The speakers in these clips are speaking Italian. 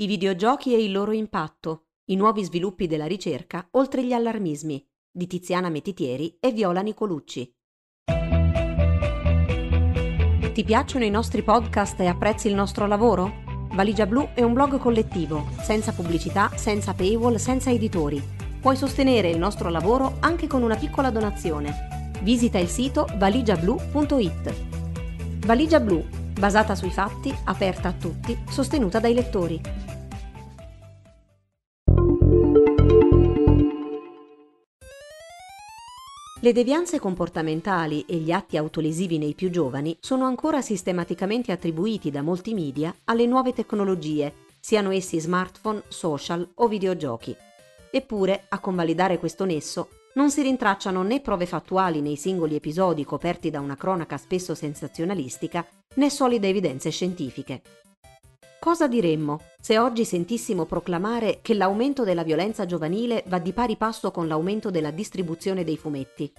i videogiochi e il loro impatto, i nuovi sviluppi della ricerca oltre gli allarmismi, di Tiziana Metitieri e Viola Nicolucci. Ti piacciono i nostri podcast e apprezzi il nostro lavoro? Valigia Blu è un blog collettivo, senza pubblicità, senza paywall, senza editori. Puoi sostenere il nostro lavoro anche con una piccola donazione. Visita il sito valigiablu.it. Valigia Blu, basata sui fatti, aperta a tutti, sostenuta dai lettori. Le devianze comportamentali e gli atti autolesivi nei più giovani sono ancora sistematicamente attribuiti da molti media alle nuove tecnologie, siano essi smartphone, social o videogiochi. Eppure, a convalidare questo nesso, non si rintracciano né prove fattuali nei singoli episodi coperti da una cronaca spesso sensazionalistica, né solide evidenze scientifiche. Cosa diremmo se oggi sentissimo proclamare che l'aumento della violenza giovanile va di pari passo con l'aumento della distribuzione dei fumetti?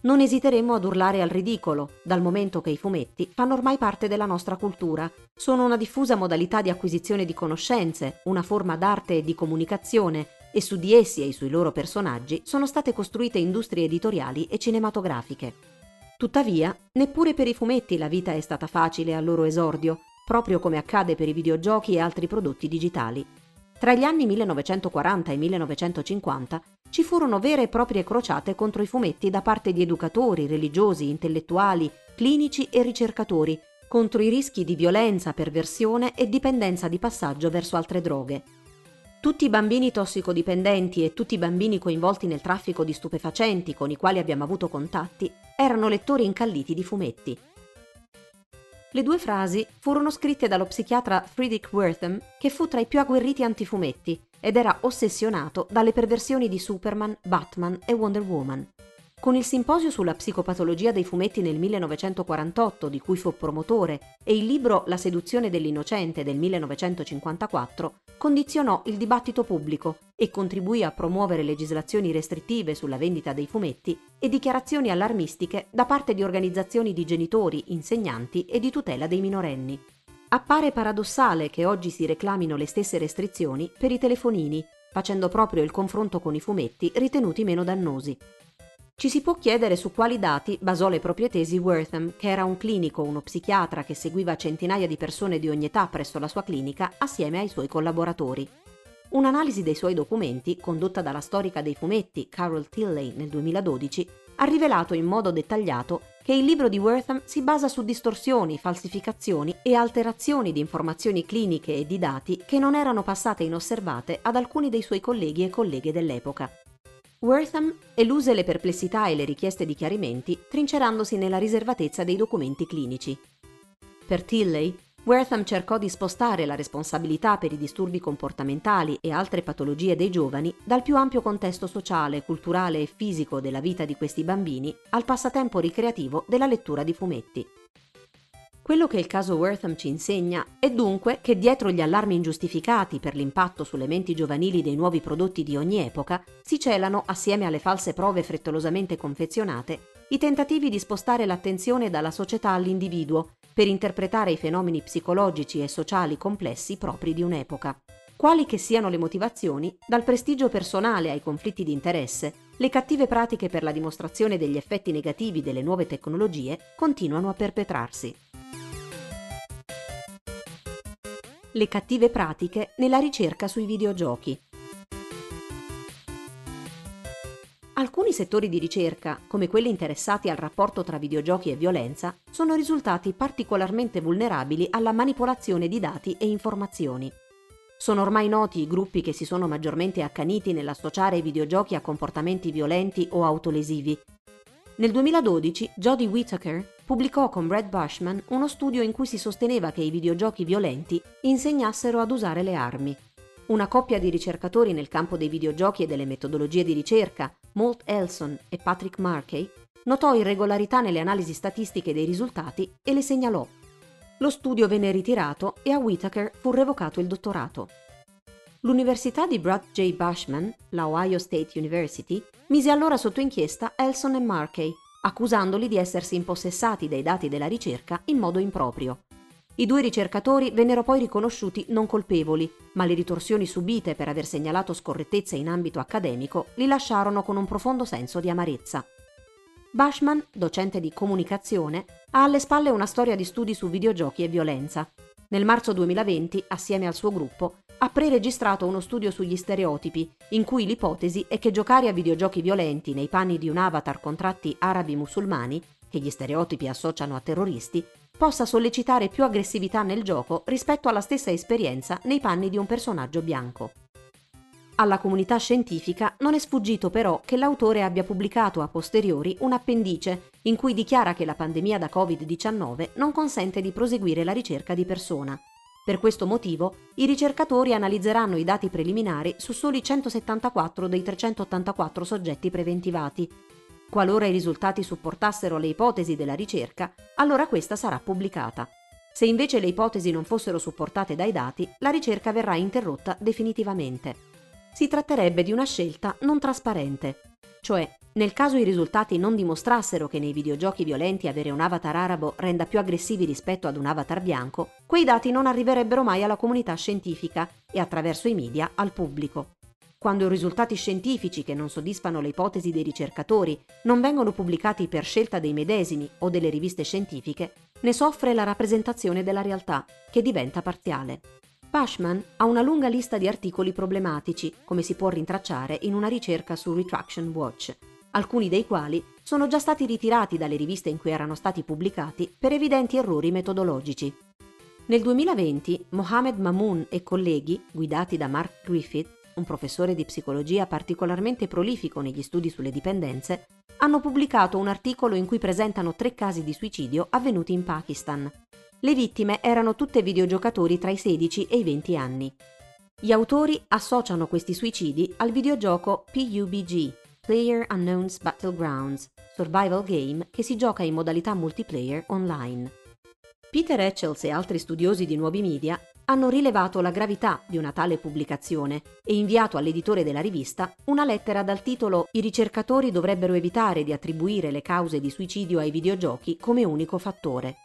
Non esiteremmo ad urlare al ridicolo, dal momento che i fumetti fanno ormai parte della nostra cultura, sono una diffusa modalità di acquisizione di conoscenze, una forma d'arte e di comunicazione, e su di essi e sui loro personaggi sono state costruite industrie editoriali e cinematografiche. Tuttavia, neppure per i fumetti la vita è stata facile al loro esordio, proprio come accade per i videogiochi e altri prodotti digitali. Tra gli anni 1940 e 1950 ci furono vere e proprie crociate contro i fumetti da parte di educatori, religiosi, intellettuali, clinici e ricercatori, contro i rischi di violenza, perversione e dipendenza di passaggio verso altre droghe. Tutti i bambini tossicodipendenti e tutti i bambini coinvolti nel traffico di stupefacenti con i quali abbiamo avuto contatti erano lettori incalliti di fumetti. Le due frasi furono scritte dallo psichiatra Friedrich Wertham, che fu tra i più agguerriti antifumetti ed era ossessionato dalle perversioni di Superman, Batman e Wonder Woman. Con il simposio sulla psicopatologia dei fumetti nel 1948, di cui fu promotore, e il libro La seduzione dell'innocente del 1954, condizionò il dibattito pubblico e contribuì a promuovere legislazioni restrittive sulla vendita dei fumetti e dichiarazioni allarmistiche da parte di organizzazioni di genitori, insegnanti e di tutela dei minorenni. Appare paradossale che oggi si reclamino le stesse restrizioni per i telefonini, facendo proprio il confronto con i fumetti ritenuti meno dannosi. Ci si può chiedere su quali dati basò le proprie tesi Wortham, che era un clinico, uno psichiatra che seguiva centinaia di persone di ogni età presso la sua clinica assieme ai suoi collaboratori. Un'analisi dei suoi documenti, condotta dalla storica dei fumetti Carol Tilley nel 2012, ha rivelato in modo dettagliato che il libro di Wortham si basa su distorsioni, falsificazioni e alterazioni di informazioni cliniche e di dati che non erano passate inosservate ad alcuni dei suoi colleghi e colleghe dell'epoca. Wortham eluse le perplessità e le richieste di chiarimenti, trincerandosi nella riservatezza dei documenti clinici. Per Tilley, Wortham cercò di spostare la responsabilità per i disturbi comportamentali e altre patologie dei giovani dal più ampio contesto sociale, culturale e fisico della vita di questi bambini al passatempo ricreativo della lettura di fumetti. Quello che il caso Wortham ci insegna è dunque che dietro gli allarmi ingiustificati per l'impatto sulle menti giovanili dei nuovi prodotti di ogni epoca si celano, assieme alle false prove frettolosamente confezionate, i tentativi di spostare l'attenzione dalla società all'individuo per interpretare i fenomeni psicologici e sociali complessi propri di un'epoca. Quali che siano le motivazioni, dal prestigio personale ai conflitti di interesse, le cattive pratiche per la dimostrazione degli effetti negativi delle nuove tecnologie continuano a perpetrarsi. le cattive pratiche nella ricerca sui videogiochi. Alcuni settori di ricerca, come quelli interessati al rapporto tra videogiochi e violenza, sono risultati particolarmente vulnerabili alla manipolazione di dati e informazioni. Sono ormai noti i gruppi che si sono maggiormente accaniti nell'associare i videogiochi a comportamenti violenti o autolesivi. Nel 2012 Jodie Whittaker pubblicò con Brad Bushman uno studio in cui si sosteneva che i videogiochi violenti insegnassero ad usare le armi. Una coppia di ricercatori nel campo dei videogiochi e delle metodologie di ricerca, Molt Elson e Patrick Markey, notò irregolarità nelle analisi statistiche dei risultati e le segnalò. Lo studio venne ritirato e a Whitaker fu revocato il dottorato. L'Università di Brad J. Bushman, la Ohio State University, mise allora sotto inchiesta Elson e Markey accusandoli di essersi impossessati dei dati della ricerca in modo improprio. I due ricercatori vennero poi riconosciuti non colpevoli, ma le ritorsioni subite per aver segnalato scorrettezze in ambito accademico li lasciarono con un profondo senso di amarezza. Bashman, docente di comunicazione, ha alle spalle una storia di studi su videogiochi e violenza. Nel marzo 2020, assieme al suo gruppo, ha preregistrato uno studio sugli stereotipi, in cui l'ipotesi è che giocare a videogiochi violenti nei panni di un avatar con tratti arabi musulmani, che gli stereotipi associano a terroristi, possa sollecitare più aggressività nel gioco rispetto alla stessa esperienza nei panni di un personaggio bianco. Alla comunità scientifica non è sfuggito però che l'autore abbia pubblicato a posteriori un appendice in cui dichiara che la pandemia da Covid-19 non consente di proseguire la ricerca di persona. Per questo motivo, i ricercatori analizzeranno i dati preliminari su soli 174 dei 384 soggetti preventivati Qualora i risultati supportassero le ipotesi della ricerca, allora questa sarà pubblicata. Se invece le ipotesi non fossero supportate dai dati, la ricerca verrà interrotta definitivamente. Si tratterebbe di una scelta non trasparente, cioè nel caso i risultati non dimostrassero che nei videogiochi violenti avere un avatar arabo renda più aggressivi rispetto ad un avatar bianco, quei dati non arriverebbero mai alla comunità scientifica e attraverso i media al pubblico. Quando risultati scientifici che non soddisfano le ipotesi dei ricercatori non vengono pubblicati per scelta dei medesimi o delle riviste scientifiche, ne soffre la rappresentazione della realtà, che diventa parziale. Pashman ha una lunga lista di articoli problematici, come si può rintracciare in una ricerca su Retraction Watch, alcuni dei quali sono già stati ritirati dalle riviste in cui erano stati pubblicati per evidenti errori metodologici. Nel 2020 Mohamed Mamoun e colleghi, guidati da Mark Griffith, un professore di psicologia particolarmente prolifico negli studi sulle dipendenze, hanno pubblicato un articolo in cui presentano tre casi di suicidio avvenuti in Pakistan. Le vittime erano tutte videogiocatori tra i 16 e i 20 anni. Gli autori associano questi suicidi al videogioco PUBG, Player Unknown's Battlegrounds, survival game che si gioca in modalità multiplayer online. Peter Etchells e altri studiosi di nuovi media hanno rilevato la gravità di una tale pubblicazione e inviato all'editore della rivista una lettera dal titolo I ricercatori dovrebbero evitare di attribuire le cause di suicidio ai videogiochi come unico fattore.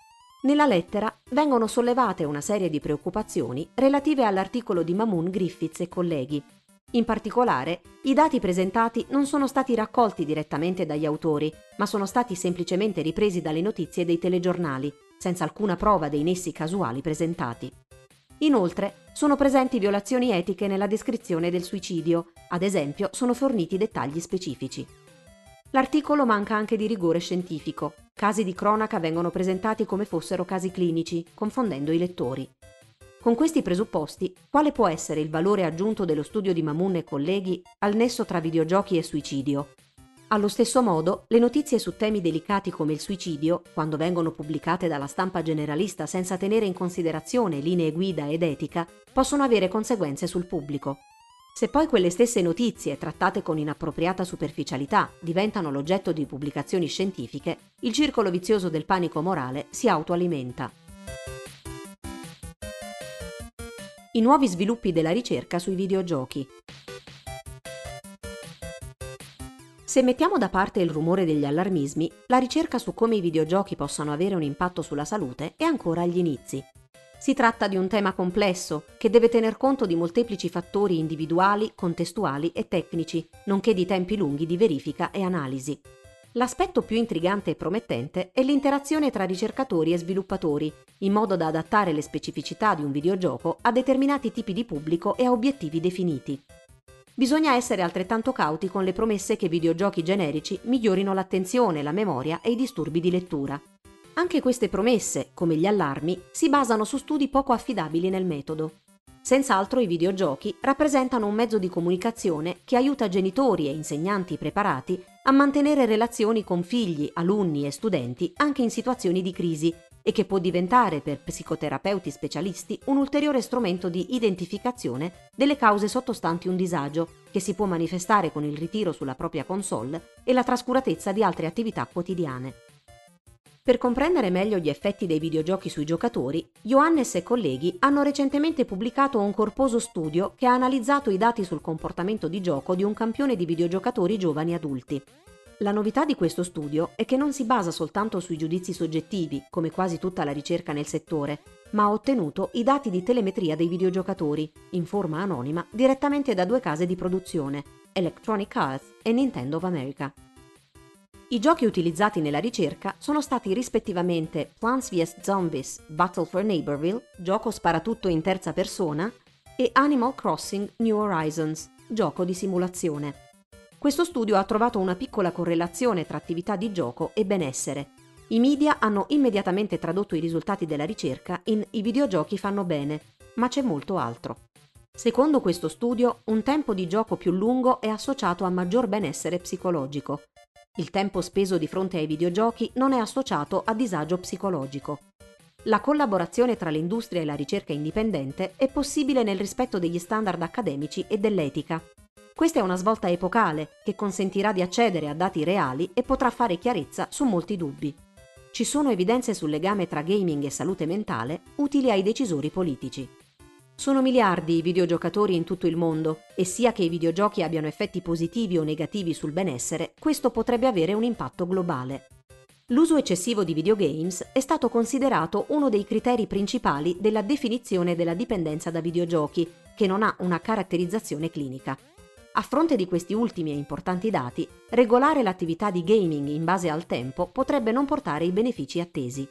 Nella lettera vengono sollevate una serie di preoccupazioni relative all'articolo di Mamoon Griffiths e colleghi. In particolare, i dati presentati non sono stati raccolti direttamente dagli autori, ma sono stati semplicemente ripresi dalle notizie dei telegiornali, senza alcuna prova dei nessi casuali presentati. Inoltre, sono presenti violazioni etiche nella descrizione del suicidio, ad esempio sono forniti dettagli specifici. L'articolo manca anche di rigore scientifico. Casi di cronaca vengono presentati come fossero casi clinici, confondendo i lettori. Con questi presupposti, quale può essere il valore aggiunto dello studio di Mamun e colleghi al nesso tra videogiochi e suicidio, allo stesso modo, le notizie su temi delicati come il suicidio, quando vengono pubblicate dalla stampa generalista senza tenere in considerazione linee guida ed etica, possono avere conseguenze sul pubblico. Se poi quelle stesse notizie, trattate con inappropriata superficialità, diventano l'oggetto di pubblicazioni scientifiche, il circolo vizioso del panico morale si autoalimenta. I nuovi sviluppi della ricerca sui videogiochi. Se mettiamo da parte il rumore degli allarmismi, la ricerca su come i videogiochi possano avere un impatto sulla salute è ancora agli inizi. Si tratta di un tema complesso che deve tener conto di molteplici fattori individuali, contestuali e tecnici, nonché di tempi lunghi di verifica e analisi. L'aspetto più intrigante e promettente è l'interazione tra ricercatori e sviluppatori, in modo da adattare le specificità di un videogioco a determinati tipi di pubblico e a obiettivi definiti. Bisogna essere altrettanto cauti con le promesse che videogiochi generici migliorino l'attenzione, la memoria e i disturbi di lettura. Anche queste promesse, come gli allarmi, si basano su studi poco affidabili nel metodo. Senz'altro i videogiochi rappresentano un mezzo di comunicazione che aiuta genitori e insegnanti preparati a mantenere relazioni con figli, alunni e studenti anche in situazioni di crisi e che può diventare per psicoterapeuti specialisti un ulteriore strumento di identificazione delle cause sottostanti un disagio, che si può manifestare con il ritiro sulla propria console e la trascuratezza di altre attività quotidiane. Per comprendere meglio gli effetti dei videogiochi sui giocatori, Johannes e colleghi hanno recentemente pubblicato un corposo studio che ha analizzato i dati sul comportamento di gioco di un campione di videogiocatori giovani adulti. La novità di questo studio è che non si basa soltanto sui giudizi soggettivi, come quasi tutta la ricerca nel settore, ma ha ottenuto i dati di telemetria dei videogiocatori, in forma anonima, direttamente da due case di produzione, Electronic Arts e Nintendo of America. I giochi utilizzati nella ricerca sono stati rispettivamente Plants vs. Zombies Battle for Neighborville, gioco sparatutto in terza persona, e Animal Crossing New Horizons, gioco di simulazione. Questo studio ha trovato una piccola correlazione tra attività di gioco e benessere. I media hanno immediatamente tradotto i risultati della ricerca in i videogiochi fanno bene, ma c'è molto altro. Secondo questo studio, un tempo di gioco più lungo è associato a maggior benessere psicologico. Il tempo speso di fronte ai videogiochi non è associato a disagio psicologico. La collaborazione tra l'industria e la ricerca indipendente è possibile nel rispetto degli standard accademici e dell'etica. Questa è una svolta epocale che consentirà di accedere a dati reali e potrà fare chiarezza su molti dubbi. Ci sono evidenze sul legame tra gaming e salute mentale utili ai decisori politici. Sono miliardi i videogiocatori in tutto il mondo e sia che i videogiochi abbiano effetti positivi o negativi sul benessere, questo potrebbe avere un impatto globale. L'uso eccessivo di videogames è stato considerato uno dei criteri principali della definizione della dipendenza da videogiochi, che non ha una caratterizzazione clinica. A fronte di questi ultimi e importanti dati, regolare l'attività di gaming in base al tempo potrebbe non portare i benefici attesi.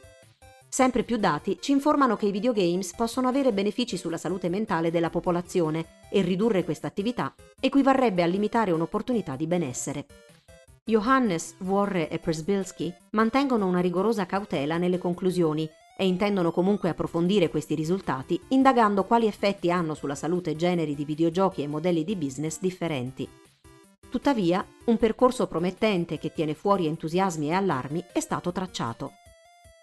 Sempre più dati ci informano che i videogames possono avere benefici sulla salute mentale della popolazione e ridurre questa attività equivarrebbe a limitare un'opportunità di benessere. Johannes, Worre e Przbilski mantengono una rigorosa cautela nelle conclusioni e intendono comunque approfondire questi risultati indagando quali effetti hanno sulla salute generi di videogiochi e modelli di business differenti. Tuttavia, un percorso promettente che tiene fuori entusiasmi e allarmi è stato tracciato.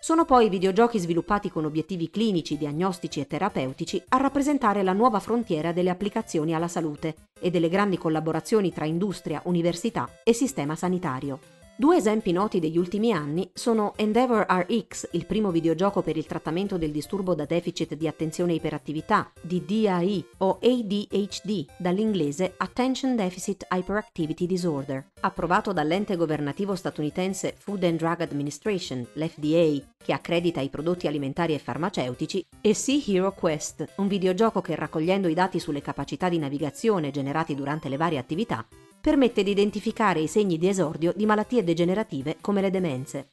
Sono poi i videogiochi sviluppati con obiettivi clinici, diagnostici e terapeutici a rappresentare la nuova frontiera delle applicazioni alla salute e delle grandi collaborazioni tra industria, università e sistema sanitario. Due esempi noti degli ultimi anni sono Endeavor RX, il primo videogioco per il trattamento del disturbo da deficit di attenzione e iperattività, DDAI o ADHD, dall'inglese Attention Deficit Hyperactivity Disorder, approvato dall'ente governativo statunitense Food and Drug Administration, l'FDA, che accredita i prodotti alimentari e farmaceutici, e Sea Hero Quest, un videogioco che raccogliendo i dati sulle capacità di navigazione generati durante le varie attività, permette di identificare i segni di esordio di malattie degenerative come le demenze.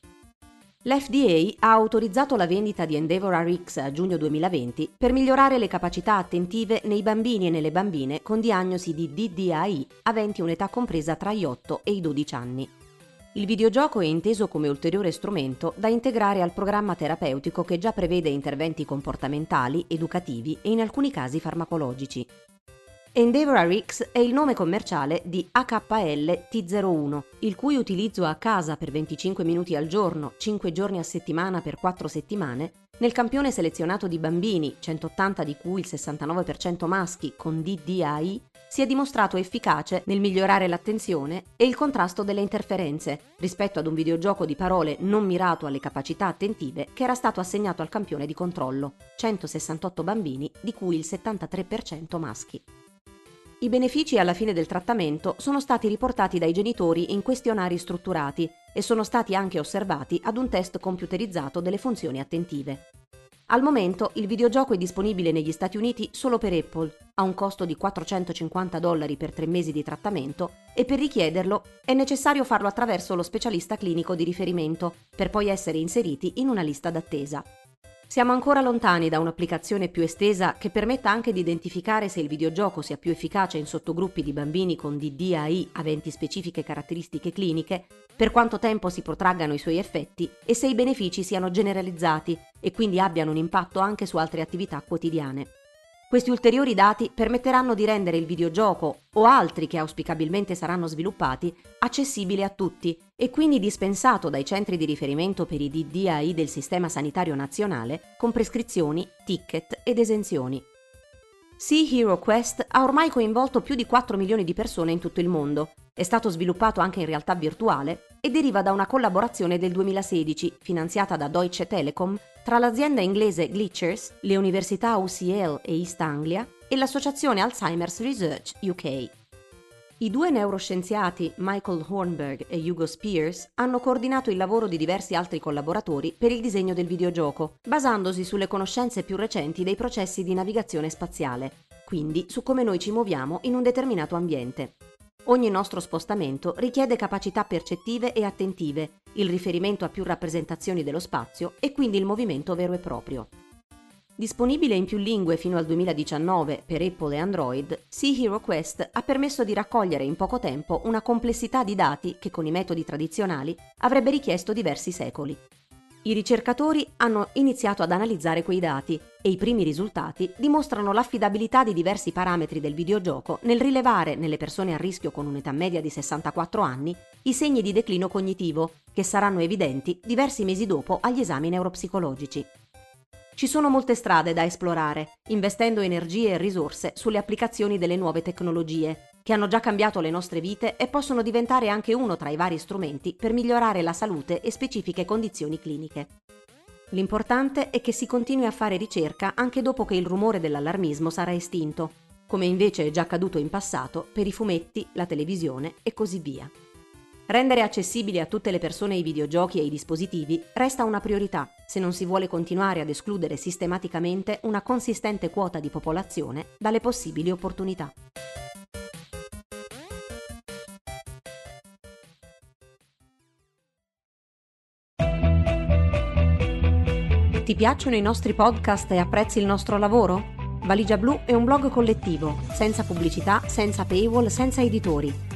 L'FDA ha autorizzato la vendita di Endeavor RX a giugno 2020 per migliorare le capacità attentive nei bambini e nelle bambine con diagnosi di DDAI aventi un'età compresa tra gli 8 e i 12 anni. Il videogioco è inteso come ulteriore strumento da integrare al programma terapeutico che già prevede interventi comportamentali, educativi e in alcuni casi farmacologici. Endeavor RX è il nome commerciale di AKL T01, il cui utilizzo a casa per 25 minuti al giorno, 5 giorni a settimana per 4 settimane, nel campione selezionato di bambini, 180 di cui il 69% maschi con DDAI, si è dimostrato efficace nel migliorare l'attenzione e il contrasto delle interferenze rispetto ad un videogioco di parole non mirato alle capacità attentive che era stato assegnato al campione di controllo, 168 bambini di cui il 73% maschi. I benefici alla fine del trattamento sono stati riportati dai genitori in questionari strutturati e sono stati anche osservati ad un test computerizzato delle funzioni attentive. Al momento il videogioco è disponibile negli Stati Uniti solo per Apple, a un costo di 450 dollari per tre mesi di trattamento e per richiederlo è necessario farlo attraverso lo specialista clinico di riferimento per poi essere inseriti in una lista d'attesa. Siamo ancora lontani da un'applicazione più estesa che permetta anche di identificare se il videogioco sia più efficace in sottogruppi di bambini con DDAI aventi specifiche caratteristiche cliniche, per quanto tempo si protraggano i suoi effetti e se i benefici siano generalizzati e quindi abbiano un impatto anche su altre attività quotidiane. Questi ulteriori dati permetteranno di rendere il videogioco o altri che auspicabilmente saranno sviluppati accessibili a tutti e quindi dispensato dai centri di riferimento per i DDAI del Sistema Sanitario Nazionale con prescrizioni, ticket ed esenzioni. Sea Hero Quest ha ormai coinvolto più di 4 milioni di persone in tutto il mondo, è stato sviluppato anche in realtà virtuale e deriva da una collaborazione del 2016 finanziata da Deutsche Telekom tra l'azienda inglese Glitchers, le università UCL e East Anglia e l'associazione Alzheimer's Research UK. I due neuroscienziati Michael Hornberg e Hugo Spears hanno coordinato il lavoro di diversi altri collaboratori per il disegno del videogioco, basandosi sulle conoscenze più recenti dei processi di navigazione spaziale, quindi su come noi ci muoviamo in un determinato ambiente. Ogni nostro spostamento richiede capacità percettive e attentive, il riferimento a più rappresentazioni dello spazio e quindi il movimento vero e proprio. Disponibile in più lingue fino al 2019 per Apple e Android, Sea Hero Quest ha permesso di raccogliere in poco tempo una complessità di dati che con i metodi tradizionali avrebbe richiesto diversi secoli. I ricercatori hanno iniziato ad analizzare quei dati e i primi risultati dimostrano l'affidabilità di diversi parametri del videogioco nel rilevare nelle persone a rischio con un'età media di 64 anni i segni di declino cognitivo che saranno evidenti diversi mesi dopo agli esami neuropsicologici. Ci sono molte strade da esplorare, investendo energie e risorse sulle applicazioni delle nuove tecnologie, che hanno già cambiato le nostre vite e possono diventare anche uno tra i vari strumenti per migliorare la salute e specifiche condizioni cliniche. L'importante è che si continui a fare ricerca anche dopo che il rumore dell'allarmismo sarà estinto, come invece è già accaduto in passato per i fumetti, la televisione e così via. Rendere accessibili a tutte le persone i videogiochi e i dispositivi resta una priorità se non si vuole continuare ad escludere sistematicamente una consistente quota di popolazione dalle possibili opportunità. Ti piacciono i nostri podcast e apprezzi il nostro lavoro? Valigia Blu è un blog collettivo, senza pubblicità, senza paywall, senza editori